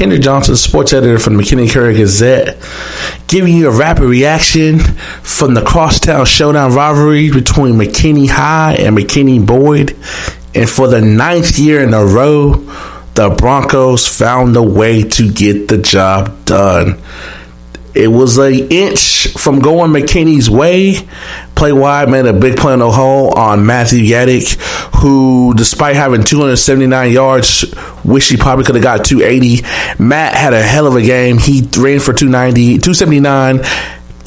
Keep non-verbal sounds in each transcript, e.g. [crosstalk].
Kendrick Johnson, sports editor from the McKinney Courier Gazette, giving you a rapid reaction from the crosstown showdown rivalry between McKinney High and McKinney Boyd. And for the ninth year in a row, the Broncos found a way to get the job done. It was a inch from going McKinney's way. Play wide made a big play on the hole on Matthew Yadick, who, despite having 279 yards, wish he probably could have got 280. Matt had a hell of a game. He ran for 290, 279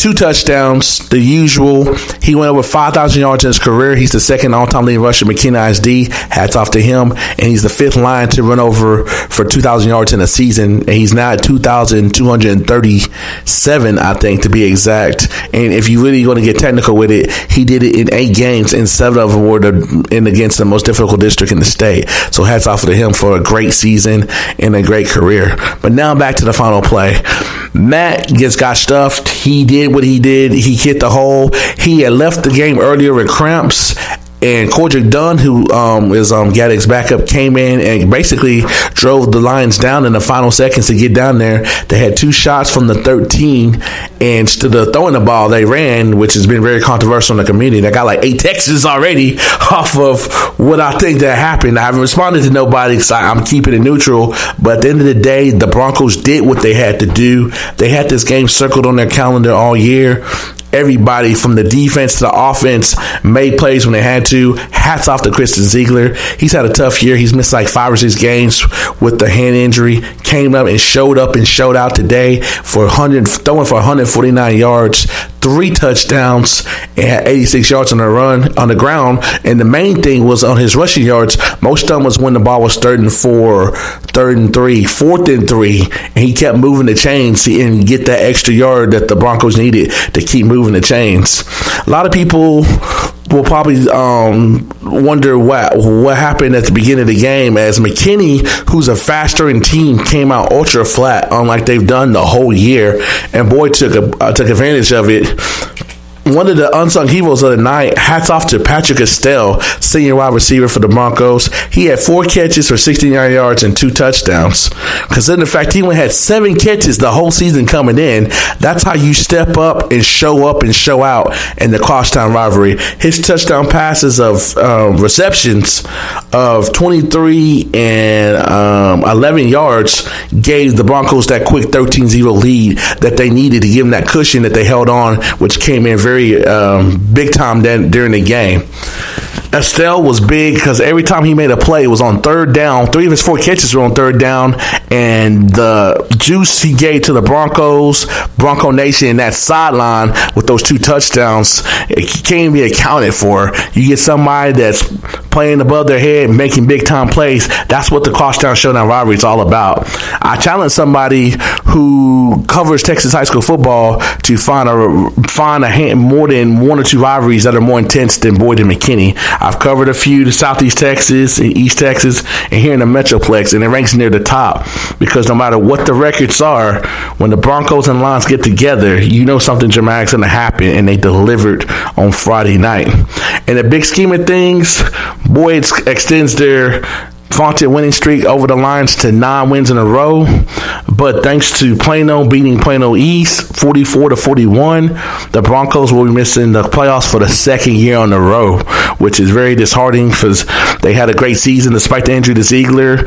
two touchdowns, the usual. He went over 5,000 yards in his career. He's the second all time leading rusher, McKinney ISD. Hats off to him. And he's the fifth line to run over for 2,000 yards in a season. And he's now at 2,237, I think, to be exact. And if you really going to get technical with it, he did it in eight games, and seven of them were the, in against the most difficult district in the state. So hats off to him for a great season and a great career. But now back to the final play. Matt just got stuffed. He did what he did. He hit the hole. He had left the game earlier with cramps and Cordrick Dunn, who um, is um, Yadick's backup, came in and basically drove the Lions down in the final seconds to get down there. They had two shots from the 13, and instead of throwing the ball, they ran, which has been very controversial in the community. They got like eight texts already [laughs] off of what I think that happened. I haven't responded to nobody because I'm keeping it neutral. But at the end of the day, the Broncos did what they had to do. They had this game circled on their calendar all year everybody from the defense to the offense made plays when they had to. Hats off to Christian Ziegler. He's had a tough year. He's missed like five or six games with the hand injury. Came up and showed up and showed out today for 100, throwing for 149 yards, three touchdowns, and 86 yards on the run on the ground. And the main thing was on his rushing yards. Most of them was when the ball was third and four, third and three, fourth and three, and he kept moving the chains and get that extra yard that the Broncos needed to keep moving the chains. A lot of people will probably um, wonder what what happened at the beginning of the game as McKinney, who's a faster in team, came out ultra flat, unlike they've done the whole year, and Boyd took a, uh, took advantage of it one of the unsung heroes of the night, hats off to Patrick Estelle, senior wide receiver for the Broncos. He had four catches for 69 yards and two touchdowns. Considering the fact he only had seven catches the whole season coming in, that's how you step up and show up and show out in the crosstown rivalry. His touchdown passes of um, receptions of 23 and um, 11 yards gave the Broncos that quick 13 0 lead that they needed to give them that cushion that they held on, which came in very very um, big time during the game. Estelle was big because every time he made a play, it was on third down. Three of his four catches were on third down, and the juice he gave to the Broncos, Bronco Nation, in that sideline with those two touchdowns, it can't be accounted for. You get somebody that's playing above their head, making big time plays. That's what the Cross crosstown showdown rivalry is all about. I challenge somebody who covers Texas high school football to find a find a hand, more than one or two rivalries that are more intense than Boyd and McKinney. I've covered a few to Southeast Texas and East Texas and here in the Metroplex, and it ranks near the top because no matter what the records are, when the Broncos and Lions get together, you know something dramatic's going to happen, and they delivered on Friday night. In the big scheme of things, Boyd extends their vaunted winning streak over the Lions to nine wins in a row. But thanks to Plano beating Plano East 44 to 41, the Broncos will be missing the playoffs for the second year on the row, which is very disheartening because they had a great season despite the injury to Ziegler.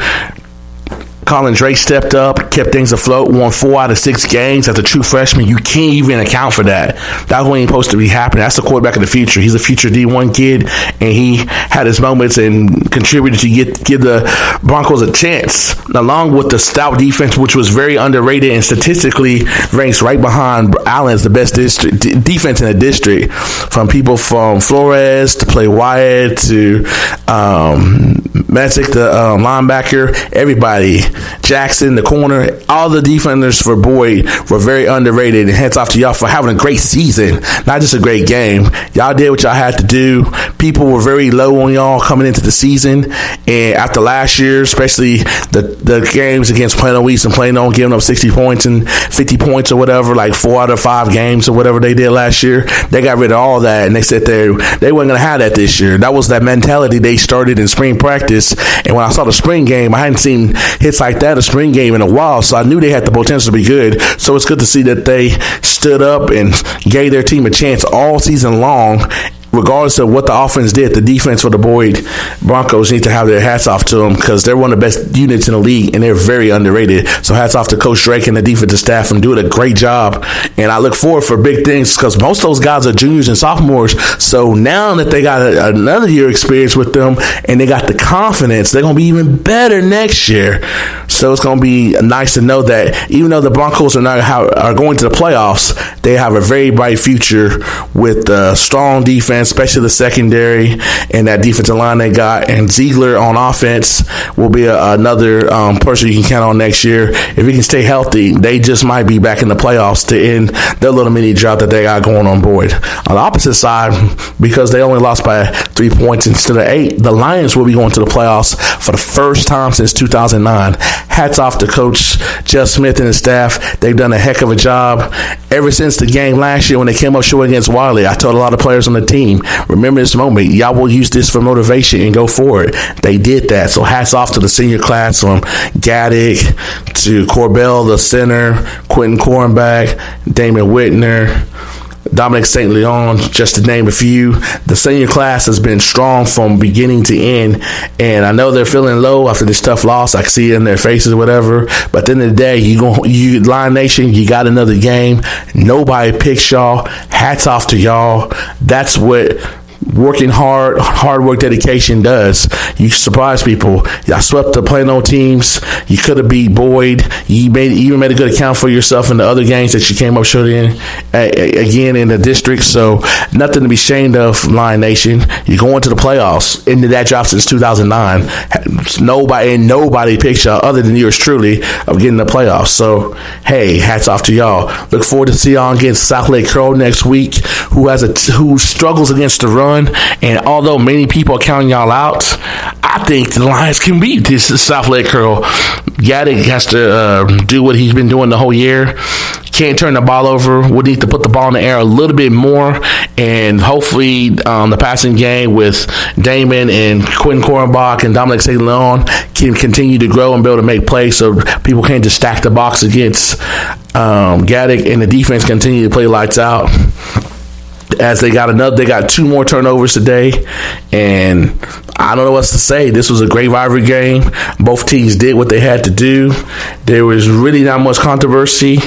Colin Drake stepped up, kept things afloat, won four out of six games as a true freshman. You can't even account for that. That's what ain't supposed to be happening. That's the quarterback of the future. He's a future D1 kid, and he had his moments and contributed to get give the Broncos a chance, along with the stout defense, which was very underrated and statistically ranks right behind Allen's the best district, d- defense in the district. From people from Flores to Play Wyatt to um, Magic, the um, linebacker, everybody Jackson, the corner, all the defenders for Boyd were very underrated. And hats off to y'all for having a great season, not just a great game. Y'all did what y'all had to do. People were very low on y'all coming into the season, and after last year, especially the the games against Plano East and Plano giving up 60 points and 50 points or whatever, like four out of five games or whatever they did last year, they got rid of all that and they said they they weren't gonna have that this year. That was that mentality they started in spring practice. And when I saw the spring game, I hadn't seen hits like that a spring game in a while, so I knew they had the potential to be good. So it's good to see that they stood up and gave their team a chance all season long regardless of what the offense did, the defense for the Boyd Broncos need to have their hats off to them because they're one of the best units in the league and they're very underrated. So hats off to Coach Drake and the defensive staff and doing a great job. And I look forward for big things because most of those guys are juniors and sophomores. So now that they got a, another year experience with them and they got the confidence, they're going to be even better next year. So it's going to be nice to know that even though the Broncos are not are going to the playoffs, they have a very bright future with a strong defense especially the secondary and that defensive line they got. And Ziegler on offense will be a, another um, person you can count on next year. If he can stay healthy, they just might be back in the playoffs to end their little mini drought that they got going on board. On the opposite side, because they only lost by three points instead of eight, the Lions will be going to the playoffs for the first time since 2009. Hats off to Coach Jeff Smith and his staff. They've done a heck of a job ever since the game last year when they came up short against Wylie. I told a lot of players on the team team. Remember this moment. Y'all will use this for motivation and go forward. They did that. So hats off to the senior class from Gaddick to Corbell, the center, Quentin Cornback, Damon Whitner. Dominic St. Leon, just to name a few. The senior class has been strong from beginning to end, and I know they're feeling low after this tough loss. I can see it in their faces whatever. But at the end of the day, you go, you Lion Nation, you got another game. Nobody picks y'all. Hats off to y'all. That's what working hard, hard work, dedication does. You surprise people. I swept the Plano teams. You could have beat Boyd. You made you even made a good account for yourself in the other games that you came up short in. Again in the district, so nothing to be ashamed of, Lion Nation. You're going to the playoffs. Into that drop since 2009. Nobody and nobody y'all other than yours truly of getting the playoffs. So hey, hats off to y'all. Look forward to see y'all against Southlake Carroll next week. Who has a who struggles against the run run. And although many people are counting y'all out, I think the Lions can beat this Southlake Carroll. Gaddick has to uh, do what he's been doing the whole year. Can't turn the ball over. We need to put the ball in the air a little bit more. And hopefully, um, the passing game with Damon and Quinn Cornbach and Dominic St. Leon can continue to grow and be able to make plays so people can't just stack the box against um, Gaddick and the defense continue to play lights out as they got another they got two more turnovers today and I don't know what to say. This was a great rivalry game. Both teams did what they had to do. There was really not much controversy.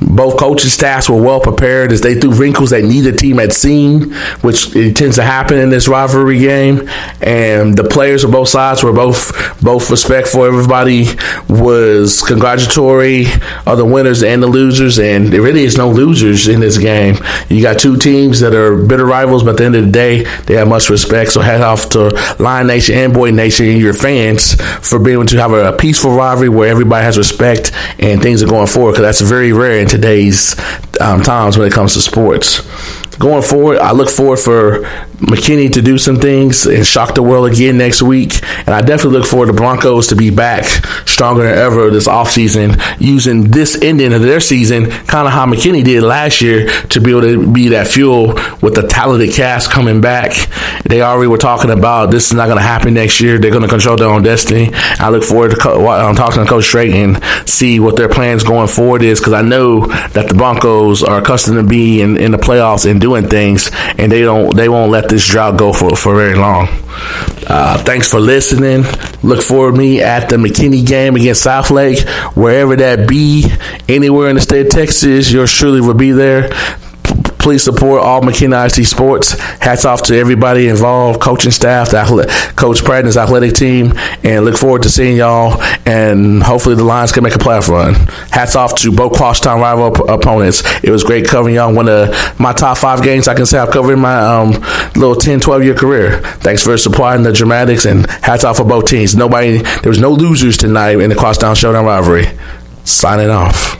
Both coaching staffs were well prepared as they threw wrinkles that neither team had seen, which it tends to happen in this rivalry game. And the players of both sides were both both respectful. Everybody was congratulatory of the winners and the losers, and there really is no losers in this game. You got two teams that are bitter rivals, but at the end of the day, they have much respect. So hat off to Lion Nation and Boy Nation and your fans for being able to have a peaceful rivalry where everybody has respect and things are going forward because that's very rare in today's um, times when it comes to sports going forward, I look forward for McKinney to do some things and shock the world again next week. And I definitely look forward to the Broncos to be back stronger than ever this offseason, using this ending of their season, kind of how McKinney did last year, to be able to be that fuel with the talented cast coming back. They already were talking about this is not going to happen next year. They're going to control their own destiny. I look forward to co- um, talking to Coach Drake and see what their plans going forward is because I know that the Broncos are accustomed to be in, in the playoffs and doing things, and they don't they won't let this drought go for, for very long. Uh, thanks for listening. Look for me at the McKinney game against Southlake, wherever that be, anywhere in the state of Texas. Yours truly will be there please support all McKinney ISD sports. Hats off to everybody involved, coaching staff, the Coach Pratt's athletic team, and look forward to seeing y'all. And hopefully the Lions can make a playoff run. Hats off to both crosstown rival op- opponents. It was great covering y'all. One of my top five games I can say I've covered in my um, little 10, 12 year career. Thanks for supplying the dramatics and hats off for both teams. Nobody, there was no losers tonight in the crosstown showdown rivalry. Signing off.